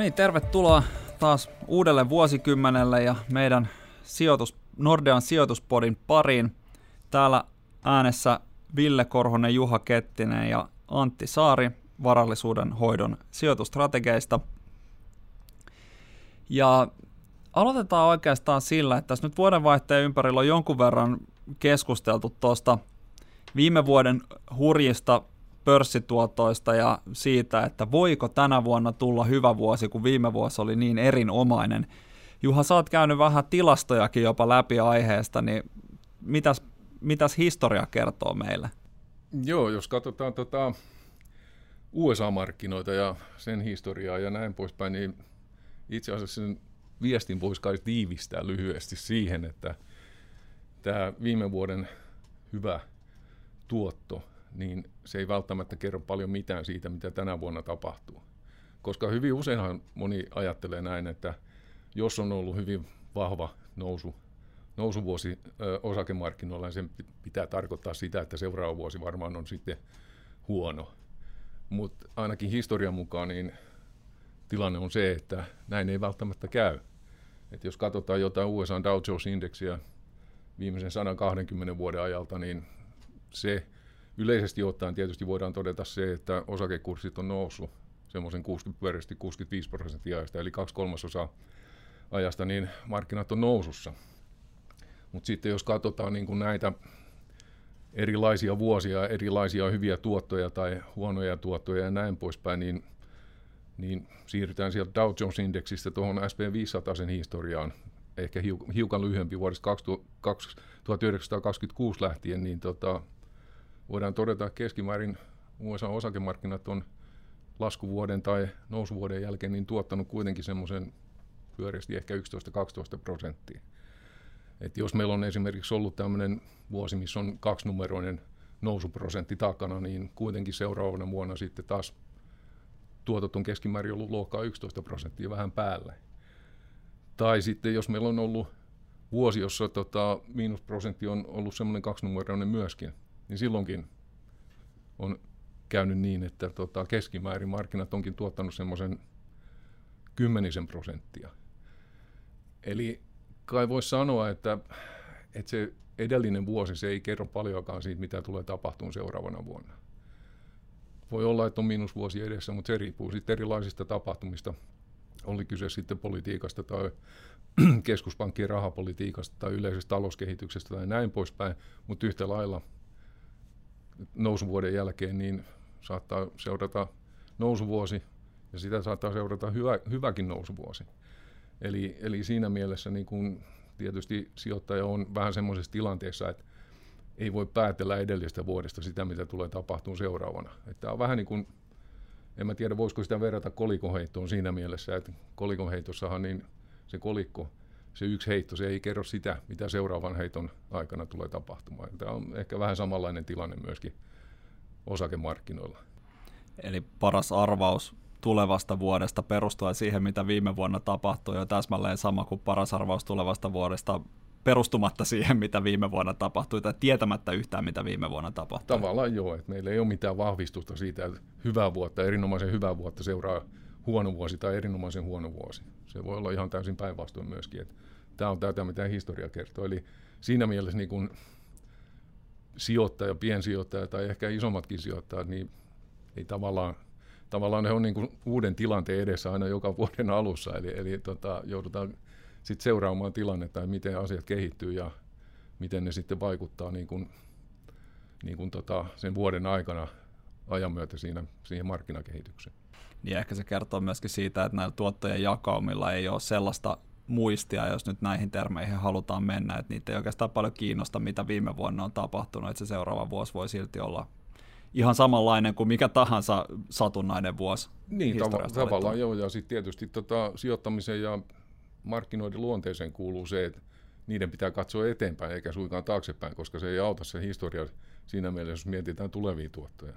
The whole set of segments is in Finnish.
niin, tervetuloa taas uudelle vuosikymmenelle ja meidän sijoitus, Nordean sijoituspodin pariin. Täällä äänessä Ville Korhonen, Juha Kettinen ja Antti Saari varallisuuden hoidon sijoitustrategeista. Ja aloitetaan oikeastaan sillä, että tässä nyt vuodenvaihteen ympärillä on jonkun verran keskusteltu tuosta viime vuoden hurjista pörssituotoista ja siitä, että voiko tänä vuonna tulla hyvä vuosi, kun viime vuosi oli niin erinomainen. Juha, sä oot käynyt vähän tilastojakin jopa läpi aiheesta, niin mitäs, mitäs historia kertoo meille? Joo, jos katsotaan tota USA-markkinoita ja sen historiaa ja näin poispäin, niin itse asiassa sen viestin voisi kai tiivistää lyhyesti siihen, että tämä viime vuoden hyvä tuotto niin se ei välttämättä kerro paljon mitään siitä, mitä tänä vuonna tapahtuu. Koska hyvin useinhan moni ajattelee näin, että jos on ollut hyvin vahva nousu, nousuvuosi osakemarkkinoilla, niin sen pitää tarkoittaa sitä, että seuraava vuosi varmaan on sitten huono. Mutta ainakin historian mukaan niin tilanne on se, että näin ei välttämättä käy. Et jos katsotaan jotain USA Dow Jones-indeksiä viimeisen 120 vuoden ajalta, niin se Yleisesti ottaen tietysti voidaan todeta se, että osakekurssit on noussut semmoisen 60, 65 prosenttia ajasta, eli kaksi kolmasosaa ajasta, niin markkinat on nousussa. Mutta sitten jos katsotaan niin näitä erilaisia vuosia, erilaisia hyviä tuottoja tai huonoja tuottoja ja näin poispäin, niin, niin siirrytään sieltä Dow Jones-indeksistä tuohon SP 500 sen historiaan, ehkä hiukan lyhyempi vuodesta 1926 lähtien, niin tota, voidaan todeta, että keskimäärin USA-osakemarkkinat on laskuvuoden tai nousuvuoden jälkeen niin tuottanut kuitenkin semmoisen pyöreästi ehkä 11-12 prosenttia. Et jos meillä on esimerkiksi ollut tämmöinen vuosi, missä on kaksinumeroinen nousuprosentti takana, niin kuitenkin seuraavana vuonna sitten taas tuotot on keskimäärin ollut luokkaa 11 prosenttia vähän päälle. Tai sitten jos meillä on ollut vuosi, jossa tota, miinusprosentti on ollut semmoinen kaksinumeroinen myöskin, niin silloinkin on käynyt niin, että tota, keskimäärin markkinat onkin tuottanut semmoisen kymmenisen prosenttia. Eli kai voisi sanoa, että, että se edellinen vuosi se ei kerro paljonkaan siitä, mitä tulee tapahtumaan seuraavana vuonna. Voi olla, että on miinusvuosi edessä, mutta se riippuu sitten erilaisista tapahtumista. Oli kyse sitten politiikasta tai keskuspankkien rahapolitiikasta tai yleisestä talouskehityksestä tai näin poispäin, mutta yhtä lailla – nousuvuoden jälkeen, niin saattaa seurata nousuvuosi ja sitä saattaa seurata hyvä, hyväkin nousuvuosi. Eli, eli siinä mielessä niin kun tietysti sijoittaja on vähän semmoisessa tilanteessa, että ei voi päätellä edellisestä vuodesta sitä, mitä tulee tapahtumaan seuraavana. Tämä on vähän niin kuin, en mä tiedä voisiko sitä verrata kolikonheittoon siinä mielessä, että kolikonheitossahan niin se kolikko se yksi heitto, se ei kerro sitä, mitä seuraavan heiton aikana tulee tapahtumaan. Tämä on ehkä vähän samanlainen tilanne myöskin osakemarkkinoilla. Eli paras arvaus tulevasta vuodesta perustuen siihen, mitä viime vuonna tapahtui, ja täsmälleen sama kuin paras arvaus tulevasta vuodesta perustumatta siihen, mitä viime vuonna tapahtui, tai tietämättä yhtään, mitä viime vuonna tapahtui. Tavallaan joo, että meillä ei ole mitään vahvistusta siitä, että hyvää vuotta, erinomaisen hyvää vuotta seuraa huono vuosi tai erinomaisen huono vuosi. Se voi olla ihan täysin päinvastoin myöskin. Että tämä on tätä, mitä historia kertoo. Eli siinä mielessä niin kun sijoittaja, piensijoittaja tai ehkä isommatkin sijoittajat, niin ei tavallaan, tavallaan ne on niin uuden tilanteen edessä aina joka vuoden alussa. Eli, eli tota, joudutaan sitten seuraamaan tilannetta, että miten asiat kehittyy ja miten ne sitten vaikuttaa niin kuin, niin kuin tota, sen vuoden aikana ajan myötä siinä, siihen markkinakehitykseen niin ehkä se kertoo myöskin siitä, että näillä tuottojen jakaumilla ei ole sellaista muistia, jos nyt näihin termeihin halutaan mennä, että niitä ei oikeastaan paljon kiinnosta, mitä viime vuonna on tapahtunut, että se seuraava vuosi voi silti olla ihan samanlainen kuin mikä tahansa satunnainen vuosi. Niin, tav- tavallaan joo, ja sitten tietysti tota, sijoittamisen ja markkinoiden luonteeseen kuuluu se, että niiden pitää katsoa eteenpäin eikä suinkaan taaksepäin, koska se ei auta se historia siinä mielessä, jos mietitään tulevia tuottoja.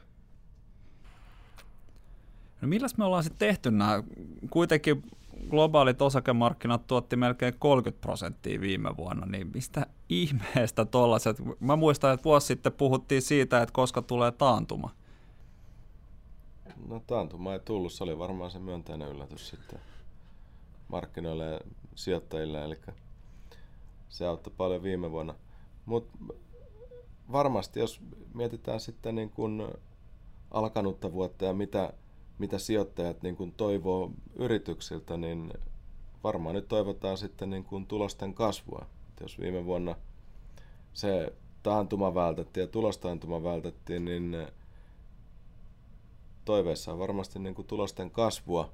No milläs me ollaan sitten tehty nämä? Kuitenkin globaalit osakemarkkinat tuotti melkein 30 prosenttia viime vuonna, niin mistä ihmeestä tollaiset? Mä muistan, että vuosi sitten puhuttiin siitä, että koska tulee taantuma. No taantuma ei tullut, se oli varmaan se myönteinen yllätys sitten. markkinoille ja sijoittajille, eli se auttoi paljon viime vuonna. Mutta varmasti, jos mietitään sitten niin kuin alkanutta vuotta ja mitä, mitä sijoittajat niin kuin toivoo yrityksiltä, niin varmaan nyt toivotaan sitten niin kuin tulosten kasvua. Et jos viime vuonna se taantuma vältettiin ja tulostaantuma vältettiin, niin toiveessa on varmasti niin kuin tulosten kasvua.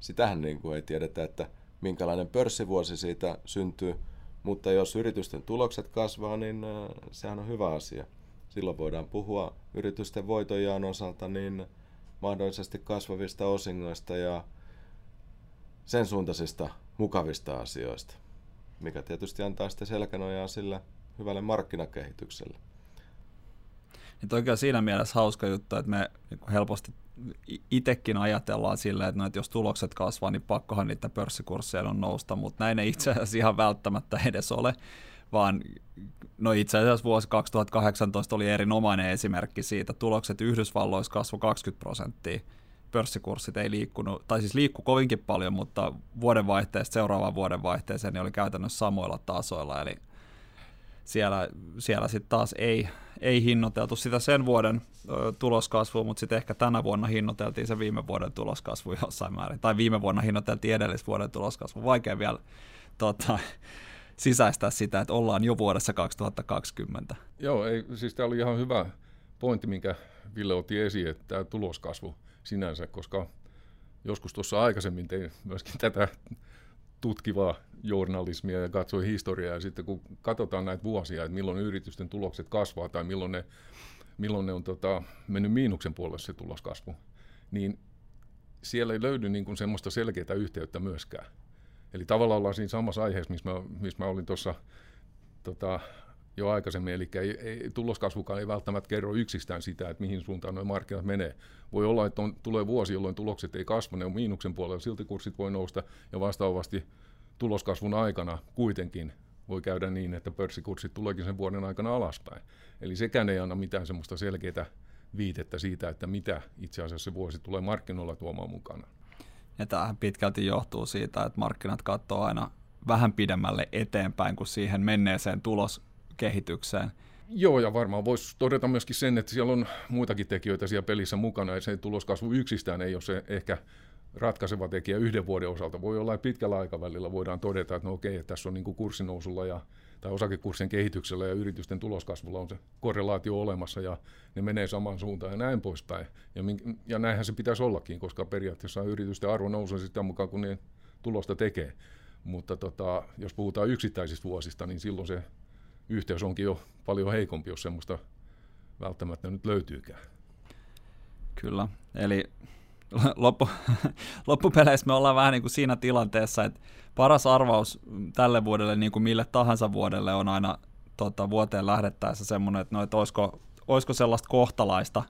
Sitähän niin kuin ei tiedetä, että minkälainen pörssivuosi siitä syntyy, mutta jos yritysten tulokset kasvaa, niin sehän on hyvä asia. Silloin voidaan puhua yritysten voitojaan osalta niin mahdollisesti kasvavista osingoista ja sen suuntaisista mukavista asioista, mikä tietysti antaa sitten selkänojaa sillä hyvälle markkinakehitykselle. Niin on siinä mielessä hauska juttu, että me niinku helposti itsekin ajatellaan silleen, että, no, että jos tulokset kasvaa, niin pakkohan niitä pörssikursseja on nousta, mutta näin ei itse asiassa ihan välttämättä edes ole, vaan no itse asiassa vuosi 2018 oli erinomainen esimerkki siitä. Tulokset Yhdysvalloissa kasvoi 20 prosenttia, pörssikurssit ei liikkunut, tai siis liikku kovinkin paljon, mutta vuodenvaihteesta seuraavaan vuodenvaihteeseen niin oli käytännössä samoilla tasoilla, eli siellä, siellä sitten taas ei, ei hinnoiteltu sitä sen vuoden ö, tuloskasvua, mutta sitten ehkä tänä vuonna hinnoiteltiin se viime vuoden tuloskasvu jossain määrin, tai viime vuonna hinnoiteltiin edellisen vuoden tuloskasvu. Vaikea vielä tota, sisäistää sitä, että ollaan jo vuodessa 2020. Joo, ei, siis tämä oli ihan hyvä pointti, minkä Ville otti esiin, että tämä tuloskasvu sinänsä, koska joskus tuossa aikaisemmin tein myöskin tätä tutkivaa journalismia ja katsoi historiaa. Ja sitten kun katsotaan näitä vuosia, että milloin yritysten tulokset kasvaa tai milloin ne, milloin ne on tota, mennyt miinuksen puolelle se tuloskasvu, niin siellä ei löydy niin kuin semmoista selkeää yhteyttä myöskään. Eli tavallaan ollaan siinä samassa aiheessa, missä mä, missä mä olin tuossa tota, jo aikaisemmin, eli ei, ei, tuloskasvukaan ei välttämättä kerro yksistään sitä, että mihin suuntaan nuo markkinat menee. Voi olla, että on, tulee vuosi, jolloin tulokset ei kasva, ne on miinuksen puolella, silti kurssit voi nousta, ja vastaavasti tuloskasvun aikana kuitenkin voi käydä niin, että pörssikurssit tuleekin sen vuoden aikana alaspäin. Eli sekään ei anna mitään semmoista selkeää viitettä siitä, että mitä itse asiassa se vuosi tulee markkinoilla tuomaan mukana. Ja tämähän pitkälti johtuu siitä, että markkinat katsoo aina vähän pidemmälle eteenpäin kuin siihen menneeseen tuloskehitykseen. Joo, ja varmaan voisi todeta myöskin sen, että siellä on muitakin tekijöitä siellä pelissä mukana, ja se tuloskasvu yksistään ei ole se ehkä ratkaiseva tekijä yhden vuoden osalta. Voi olla, että pitkällä aikavälillä voidaan todeta, että no okei, että tässä on niin kurssinousulla ja, tai osakekurssien kehityksellä ja yritysten tuloskasvulla on se korrelaatio olemassa ja ne menee samaan suuntaan ja näin poispäin. Ja, ja näinhän se pitäisi ollakin, koska periaatteessa yritysten arvo nousee sitä mukaan, kun ne tulosta tekee. Mutta tota, jos puhutaan yksittäisistä vuosista, niin silloin se yhteys onkin jo paljon heikompi, jos semmoista välttämättä nyt löytyykään. Kyllä, eli loppu, loppupeleissä me ollaan vähän niin kuin siinä tilanteessa, että paras arvaus tälle vuodelle, niin kuin mille tahansa vuodelle, on aina tota, vuoteen lähdettäessä semmoinen, että, no, että olisiko, olisiko sellaista kohtalaista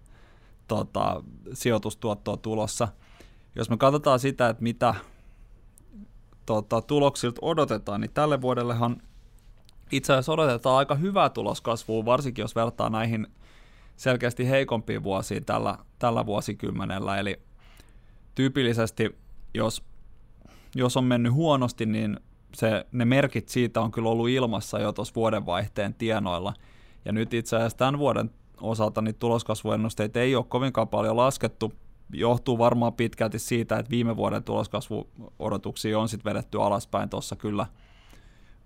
tota, sijoitustuottoa tulossa. Jos me katsotaan sitä, että mitä tota, tuloksilta odotetaan, niin tälle vuodellehan itse asiassa odotetaan aika hyvää tuloskasvua, varsinkin jos vertaa näihin selkeästi heikompiin vuosiin tällä, tällä vuosikymmenellä. Eli tyypillisesti, jos, jos on mennyt huonosti, niin se, ne merkit siitä on kyllä ollut ilmassa jo tuossa vuodenvaihteen tienoilla. Ja nyt itse asiassa tämän vuoden osalta niin tuloskasvuennusteet ei ole kovinkaan paljon laskettu. Johtuu varmaan pitkälti siitä, että viime vuoden tuloskasvuodotuksia on sitten vedetty alaspäin tuossa kyllä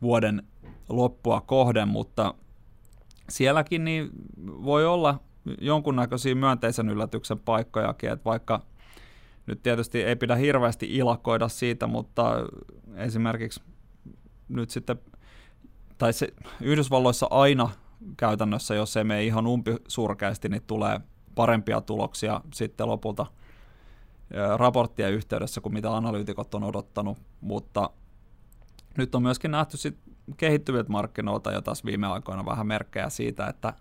vuoden loppua kohden, mutta sielläkin niin voi olla jonkunnäköisiä myönteisen yllätyksen paikkojakin, että vaikka nyt tietysti ei pidä hirveästi ilakoida siitä, mutta esimerkiksi nyt sitten, tai se Yhdysvalloissa aina käytännössä, jos ei mene ihan umpisurkeasti, niin tulee parempia tuloksia sitten lopulta raporttien yhteydessä kuin mitä analyytikot on odottanut, mutta nyt on myöskin nähty sit kehittyviltä markkinoilta jo taas viime aikoina vähän merkkejä siitä, että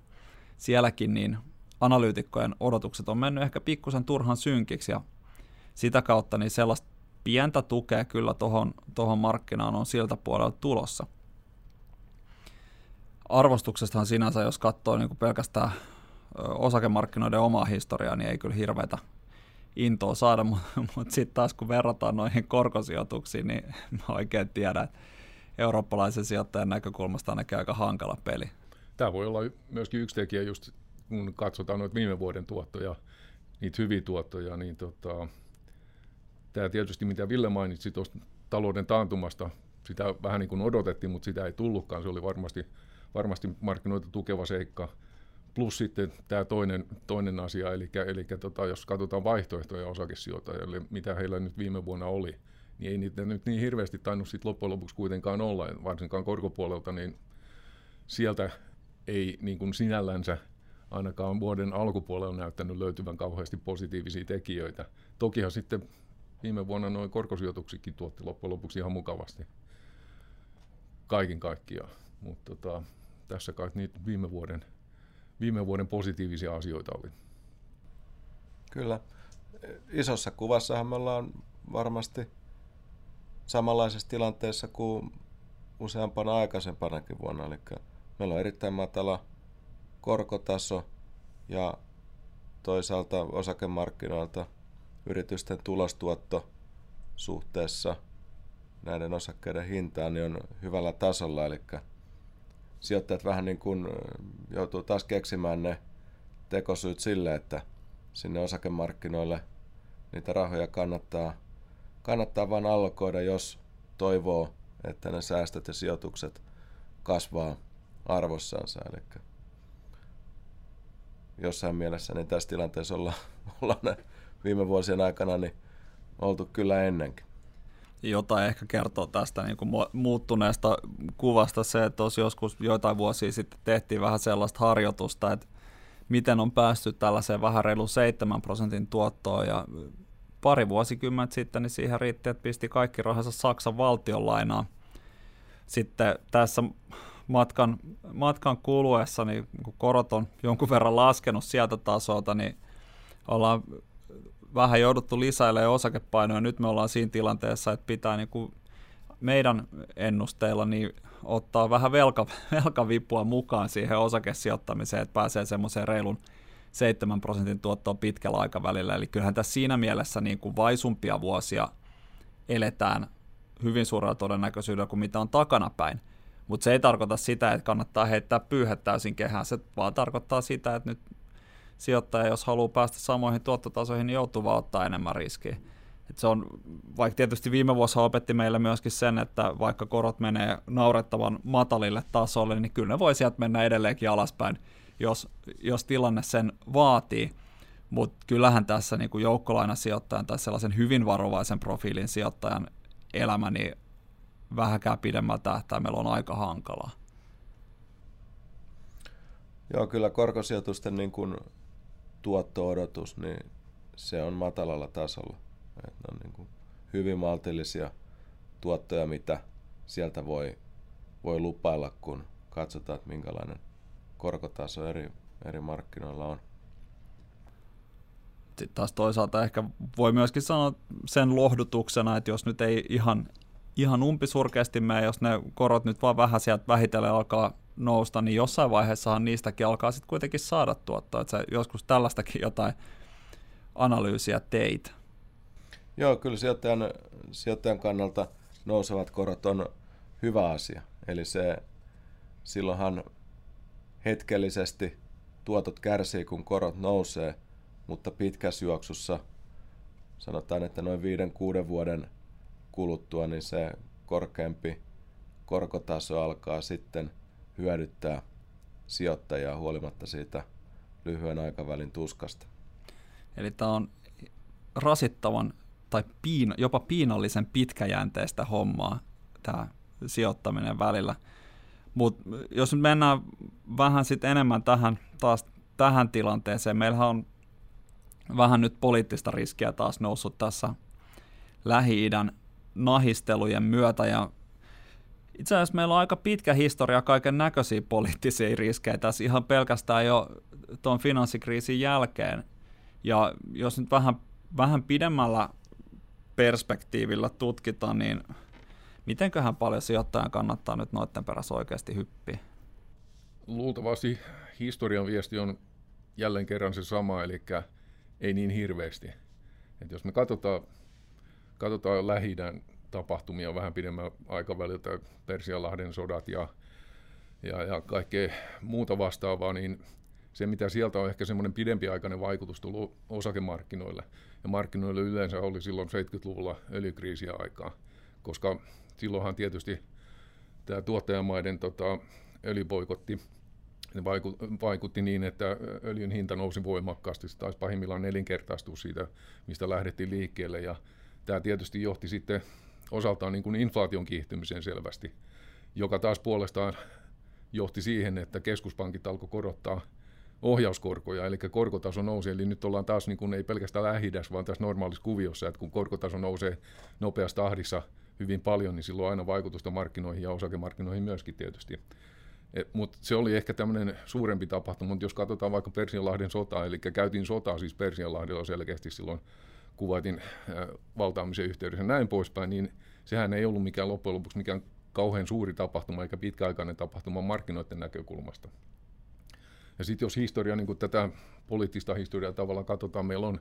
sielläkin niin analyytikkojen odotukset on mennyt ehkä pikkusen turhan synkiksi ja sitä kautta niin sellaista pientä tukea kyllä tuohon tohon markkinaan on siltä puolelta tulossa. Arvostuksestahan sinänsä, jos katsoo niin kuin pelkästään osakemarkkinoiden omaa historiaa, niin ei kyllä hirveätä intoa saada, mutta mut sitten taas kun verrataan noihin korkosijoituksiin, niin mä oikein tiedän, että eurooppalaisen sijoittajan näkökulmasta on aika hankala peli. Tämä voi olla myöskin yksi tekijä, just kun katsotaan noita viime vuoden tuottoja, niitä hyviä tuottoja, niin tota, tämä tietysti, mitä Ville mainitsi tuosta talouden taantumasta, sitä vähän niin kuin odotettiin, mutta sitä ei tullutkaan. Se oli varmasti, varmasti markkinoita tukeva seikka. Plus sitten tämä toinen, toinen asia, eli, eli tota, jos katsotaan vaihtoehtoja osakesijoittajille, mitä heillä nyt viime vuonna oli, niin ei niitä nyt niin hirveästi tainnut sitten loppujen lopuksi kuitenkaan olla, varsinkaan korkopuolelta, niin sieltä ei niin kuin sinällänsä ainakaan vuoden alkupuolella näyttänyt löytyvän kauheasti positiivisia tekijöitä. Tokihan sitten viime vuonna noin korkosijoituksikin tuotti loppujen lopuksi ihan mukavasti kaiken kaikkiaan. Mutta tota, tässä kai niitä viime vuoden, viime vuoden positiivisia asioita oli. Kyllä. Isossa kuvassahan me ollaan varmasti samanlaisessa tilanteessa kuin useampana aikaisempanakin vuonna. Eli meillä on erittäin matala korkotaso ja toisaalta osakemarkkinoilta yritysten tulostuotto suhteessa näiden osakkeiden hintaan niin on hyvällä tasolla. Eli sijoittajat vähän niin kuin joutuu taas keksimään ne tekosyyt sille, että sinne osakemarkkinoille niitä rahoja kannattaa, kannattaa vain allokoida, jos toivoo, että ne säästöt ja sijoitukset kasvaa arvossansa. Eli jossain mielessä niin tässä tilanteessa ollaan, ollaan viime vuosien aikana niin oltu kyllä ennenkin. Jota ehkä kertoo tästä niin kuin muuttuneesta kuvasta se, että joskus joitain vuosia sitten tehtiin vähän sellaista harjoitusta, että miten on päästy tällaiseen vähän reilu 7 prosentin tuottoon ja pari vuosikymmentä sitten niin siihen riitti, että pisti kaikki rahansa Saksan valtionlainaan. Sitten tässä matkan, matkan kuluessa, niin kun korot on jonkun verran laskenut sieltä tasolta, niin ollaan vähän jouduttu lisäilemään osakepainoja. Nyt me ollaan siinä tilanteessa, että pitää niin kuin meidän ennusteilla niin ottaa vähän velka, velkavipua mukaan siihen osakesijoittamiseen, että pääsee semmoiseen reilun 7 prosentin tuottoon pitkällä aikavälillä. Eli kyllähän tässä siinä mielessä niin kuin vaisumpia vuosia eletään hyvin suurella todennäköisyydellä kuin mitä on takanapäin. Mutta se ei tarkoita sitä, että kannattaa heittää pyyhet täysin kehään, se vaan tarkoittaa sitä, että nyt sijoittaja, jos haluaa päästä samoihin tuottotasoihin, niin joutuu vaan ottaa enemmän riskiä. Et se on, vaikka tietysti viime vuosi opetti meille myöskin sen, että vaikka korot menee naurettavan matalille tasolle, niin kyllä ne voi sieltä mennä edelleenkin alaspäin, jos, jos tilanne sen vaatii. Mutta kyllähän tässä niin kuin joukkolainasijoittajan tai sellaisen hyvin varovaisen profiilin sijoittajan elämä niin vähäkään pidemmällä tähtäimellä on aika hankalaa. Joo, kyllä korkosijoitusten niin kuin tuotto-odotus, niin se on matalalla tasolla. Ne on niin kuin hyvin maltillisia tuottoja, mitä sieltä voi, voi lupailla, kun katsotaan, että minkälainen korkotaso eri, eri markkinoilla on. Sitten taas toisaalta ehkä voi myöskin sanoa sen lohdutuksena, että jos nyt ei ihan ihan umpisurkeasti mene, jos ne korot nyt vaan vähän sieltä vähitellen alkaa nousta, niin jossain vaiheessahan niistäkin alkaa sitten kuitenkin saada tuottoa, että sä joskus tällaistakin jotain analyysiä teit. Joo, kyllä sijoittajan, sijoittajan kannalta nousevat korot on hyvä asia. Eli se, silloinhan hetkellisesti tuotot kärsii, kun korot nousee, mutta pitkässä juoksussa sanotaan, että noin 5-6 vuoden kuluttua, niin se korkeampi korkotaso alkaa sitten hyödyttää sijoittajaa huolimatta siitä lyhyen aikavälin tuskasta. Eli tämä on rasittavan tai piina, jopa piinallisen pitkäjänteistä hommaa tämä sijoittaminen välillä. Mutta jos nyt mennään vähän sit enemmän tähän, taas tähän tilanteeseen, meillähän on vähän nyt poliittista riskiä taas noussut tässä Lähi-idän nahistelujen myötä ja itse asiassa meillä on aika pitkä historia kaiken näköisiä poliittisia riskejä tässä ihan pelkästään jo tuon finanssikriisin jälkeen. Ja jos nyt vähän, vähän pidemmällä perspektiivillä tutkitaan, niin mitenköhän paljon sijoittajan kannattaa nyt noiden perässä oikeasti hyppiä? Luultavasti historian viesti on jälleen kerran se sama, eli ei niin hirveästi. Et jos me katsotaan, katsotaan lähi tapahtumia vähän pidemmän aikaväliltä, Persianlahden sodat ja, ja, ja kaikkea muuta vastaavaa, niin se, mitä sieltä on ehkä semmoinen pidempiaikainen vaikutus tullut osakemarkkinoille. Ja markkinoille yleensä oli silloin 70-luvulla öljykriisiä aikaa, koska silloinhan tietysti tämä tuottajamaiden tota, öljyboikotti ne vaikutti niin, että öljyn hinta nousi voimakkaasti. Se taisi pahimmillaan nelinkertaistua siitä, mistä lähdettiin liikkeelle. Ja tämä tietysti johti sitten osaltaan niin kuin inflaation kiihtymiseen selvästi, joka taas puolestaan johti siihen, että keskuspankit alkoi korottaa ohjauskorkoja, eli korkotaso nousi, eli nyt ollaan taas niin kuin ei pelkästään lähidäs, vaan tässä normaalissa kuviossa, että kun korkotaso nousee nopeassa tahdissa hyvin paljon, niin silloin aina vaikutusta markkinoihin ja osakemarkkinoihin myöskin tietysti. Mutta se oli ehkä tämmöinen suurempi tapahtuma, mutta jos katsotaan vaikka Persianlahden sotaa, eli käytiin sotaa siis Persianlahdella selkeästi silloin kuvatin äh, valtaamisen yhteydessä näin poispäin, niin sehän ei ollut mikään loppujen lopuksi mikään kauhean suuri tapahtuma eikä pitkäaikainen tapahtuma markkinoiden näkökulmasta. Ja sitten jos historia, niin tätä poliittista historiaa tavallaan katsotaan, meillä on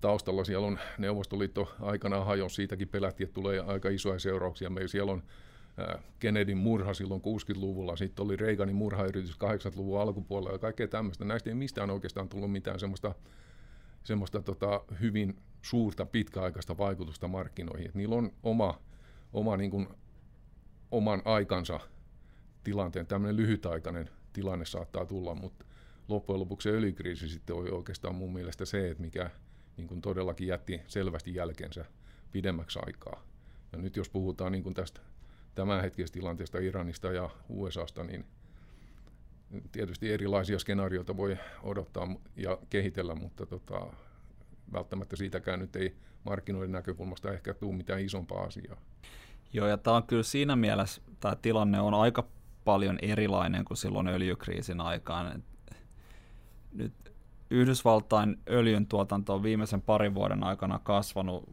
taustalla, siellä on Neuvostoliitto aikanaan hajosi, siitäkin pelättiin, että tulee aika isoja seurauksia. Meillä siellä on Kennedyn murha silloin 60-luvulla, sitten oli Reaganin murhayritys 80-luvun alkupuolella ja kaikkea tämmöistä. Näistä ei mistään oikeastaan tullut mitään semmoista, semmoista tota, hyvin suurta pitkäaikaista vaikutusta markkinoihin. Et niillä on oma, oma niin kuin, oman aikansa tilanteen, tämmöinen lyhytaikainen tilanne saattaa tulla, mutta loppujen lopuksi se öljykriisi sitten oli oikeastaan mun mielestä se, että mikä niin kuin todellakin jätti selvästi jälkensä pidemmäksi aikaa. Ja nyt jos puhutaan niin kuin tästä tämänhetkisestä tilanteesta Iranista ja USAsta, niin tietysti erilaisia skenaarioita voi odottaa ja kehitellä, mutta tota, välttämättä siitäkään nyt ei markkinoiden näkökulmasta ehkä tule mitään isompaa asiaa. Joo, ja tämä on kyllä siinä mielessä, tämä tilanne on aika paljon erilainen kuin silloin öljykriisin aikaan. Nyt Yhdysvaltain öljyn tuotanto on viimeisen parin vuoden aikana kasvanut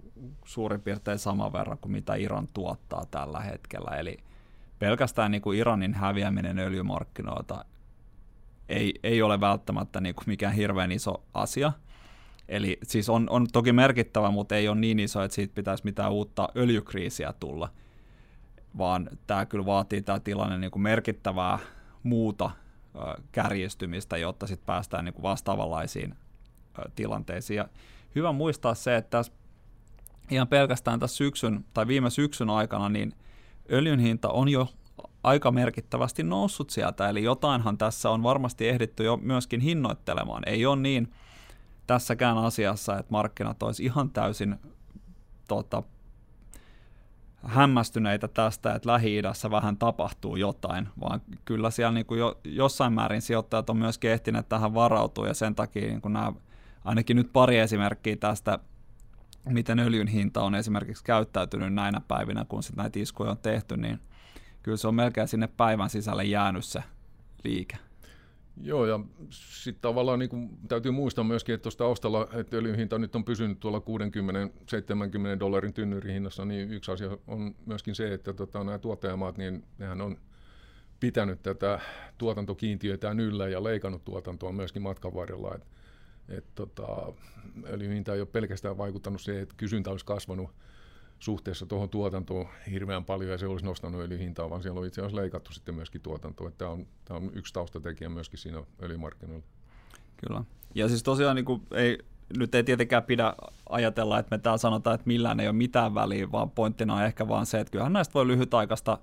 suurin piirtein saman verran kuin mitä Iran tuottaa tällä hetkellä. Eli pelkästään niin kuin Iranin häviäminen öljymarkkinoilta ei, ei ole välttämättä niin kuin mikään hirveän iso asia. Eli siis on, on toki merkittävä, mutta ei ole niin iso, että siitä pitäisi mitään uutta öljykriisiä tulla, vaan tämä kyllä vaatii tämä tilanne niin kuin merkittävää muuta kärjistymistä, jotta sitten päästään niin kuin vastaavanlaisiin tilanteisiin. Ja hyvä muistaa se, että tässä ihan pelkästään tässä syksyn tai viime syksyn aikana, niin öljyn hinta on jo aika merkittävästi noussut sieltä, eli jotainhan tässä on varmasti ehditty jo myöskin hinnoittelemaan. Ei ole niin tässäkään asiassa, että markkinat olisi ihan täysin tota, hämmästyneitä tästä, että Lähi-idässä vähän tapahtuu jotain, vaan kyllä siellä niin kuin jo, jossain määrin sijoittajat on myös ehtineet tähän varautua, ja sen takia niin kuin nämä, ainakin nyt pari esimerkkiä tästä, miten öljyn hinta on esimerkiksi käyttäytynyt näinä päivinä, kun sit näitä iskuja on tehty, niin kyllä se on melkein sinne päivän sisälle jäänyt se liike. Joo, ja sitten tavallaan niin kuin, täytyy muistaa myöskin, että tuosta taustalla, että öljyn hinta nyt on pysynyt tuolla 60-70 dollarin tynnyrihinnassa, niin yksi asia on myöskin se, että tota, nämä tuottajamaat, niin nehän on pitänyt tätä tuotantokiintiötään yllä ja leikannut tuotantoa myöskin matkan varrella. Et, et, tota, öljyn hinta ei ole pelkästään vaikuttanut siihen, että kysyntä olisi kasvanut suhteessa tuohon tuotantoon hirveän paljon ja se olisi nostanut öljyn hintaa, vaan siellä on itse asiassa leikattu sitten myöskin tuotantoa. Tämä on, tämä on yksi taustatekijä myöskin siinä öljymarkkinoilla. Kyllä. Ja siis tosiaan niin kuin ei, nyt ei tietenkään pidä ajatella, että me täällä sanotaan, että millään ei ole mitään väliä, vaan pointtina on ehkä vaan se, että kyllähän näistä voi lyhytaikaista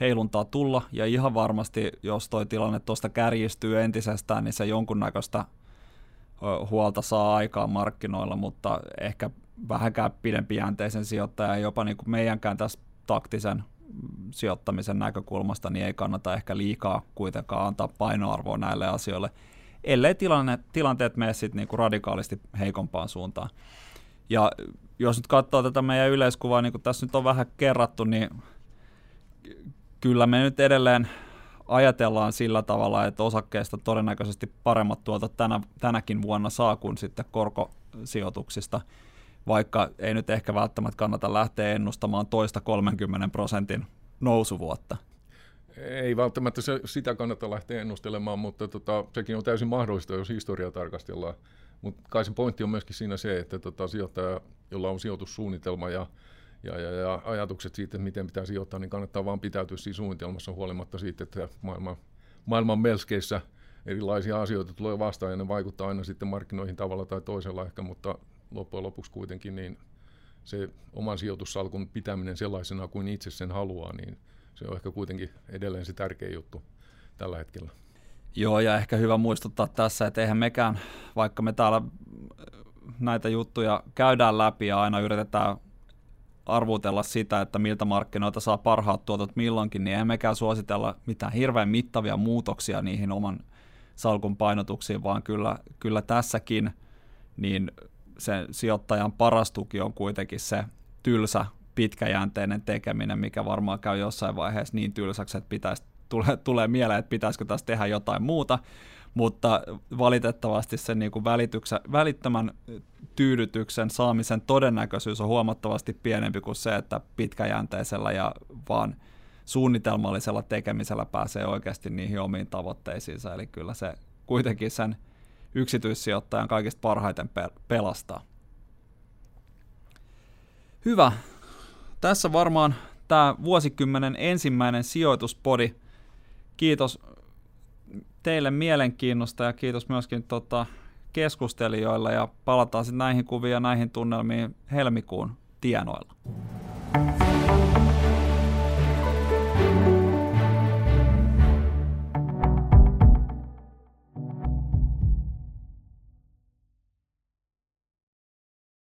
heiluntaa tulla, ja ihan varmasti, jos toi tilanne tuosta kärjistyy entisestään, niin se jonkunnäköistä huolta saa aikaan markkinoilla, mutta ehkä vähänkään pidempijänteisen sijoittajan, jopa niin kuin meidänkään tässä taktisen sijoittamisen näkökulmasta, niin ei kannata ehkä liikaa kuitenkaan antaa painoarvoa näille asioille, ellei tilanne, tilanteet mene sitten niin kuin radikaalisti heikompaan suuntaan. Ja jos nyt katsoo tätä meidän yleiskuvaa, niin kuin tässä nyt on vähän kerrattu, niin kyllä me nyt edelleen ajatellaan sillä tavalla, että osakkeesta todennäköisesti paremmat tuolta tänä, tänäkin vuonna saa kuin sitten korkosijoituksista – vaikka ei nyt ehkä välttämättä kannata lähteä ennustamaan toista 30 prosentin nousuvuotta. Ei välttämättä se, sitä kannata lähteä ennustelemaan, mutta tota, sekin on täysin mahdollista, jos historiaa tarkastellaan. Mutta kai se pointti on myöskin siinä se, että tota, sijoittaja, jolla on sijoitussuunnitelma ja, ja, ja, ja ajatukset siitä, että miten pitää sijoittaa, niin kannattaa vaan pitäytyä siinä suunnitelmassa huolimatta siitä, että maailman, maailman melskeissä erilaisia asioita tulee vastaan ja ne vaikuttaa aina sitten markkinoihin tavalla tai toisella ehkä, mutta loppujen lopuksi kuitenkin niin se oman sijoitussalkun pitäminen sellaisena kuin itse sen haluaa, niin se on ehkä kuitenkin edelleen se tärkein juttu tällä hetkellä. Joo, ja ehkä hyvä muistuttaa tässä, että eihän mekään, vaikka me täällä näitä juttuja käydään läpi ja aina yritetään arvutella sitä, että miltä markkinoilta saa parhaat tuotot milloinkin, niin eihän mekään suositella mitään hirveän mittavia muutoksia niihin oman salkun painotuksiin, vaan kyllä, kyllä tässäkin niin se sijoittajan paras tuki on kuitenkin se tylsä, pitkäjänteinen tekeminen, mikä varmaan käy jossain vaiheessa niin tylsäksi, että pitäisi, tulee, tulee mieleen, että pitäisikö tässä tehdä jotain muuta, mutta valitettavasti sen niin kuin välittömän tyydytyksen saamisen todennäköisyys on huomattavasti pienempi kuin se, että pitkäjänteisellä ja vaan suunnitelmallisella tekemisellä pääsee oikeasti niihin omiin tavoitteisiinsa, eli kyllä se kuitenkin sen yksityissijoittajan kaikista parhaiten pelastaa. Hyvä. Tässä varmaan tämä vuosikymmenen ensimmäinen sijoituspodi. Kiitos teille mielenkiinnosta ja kiitos myöskin tota keskustelijoille ja palataan sitten näihin kuviin ja näihin tunnelmiin helmikuun tienoilla. you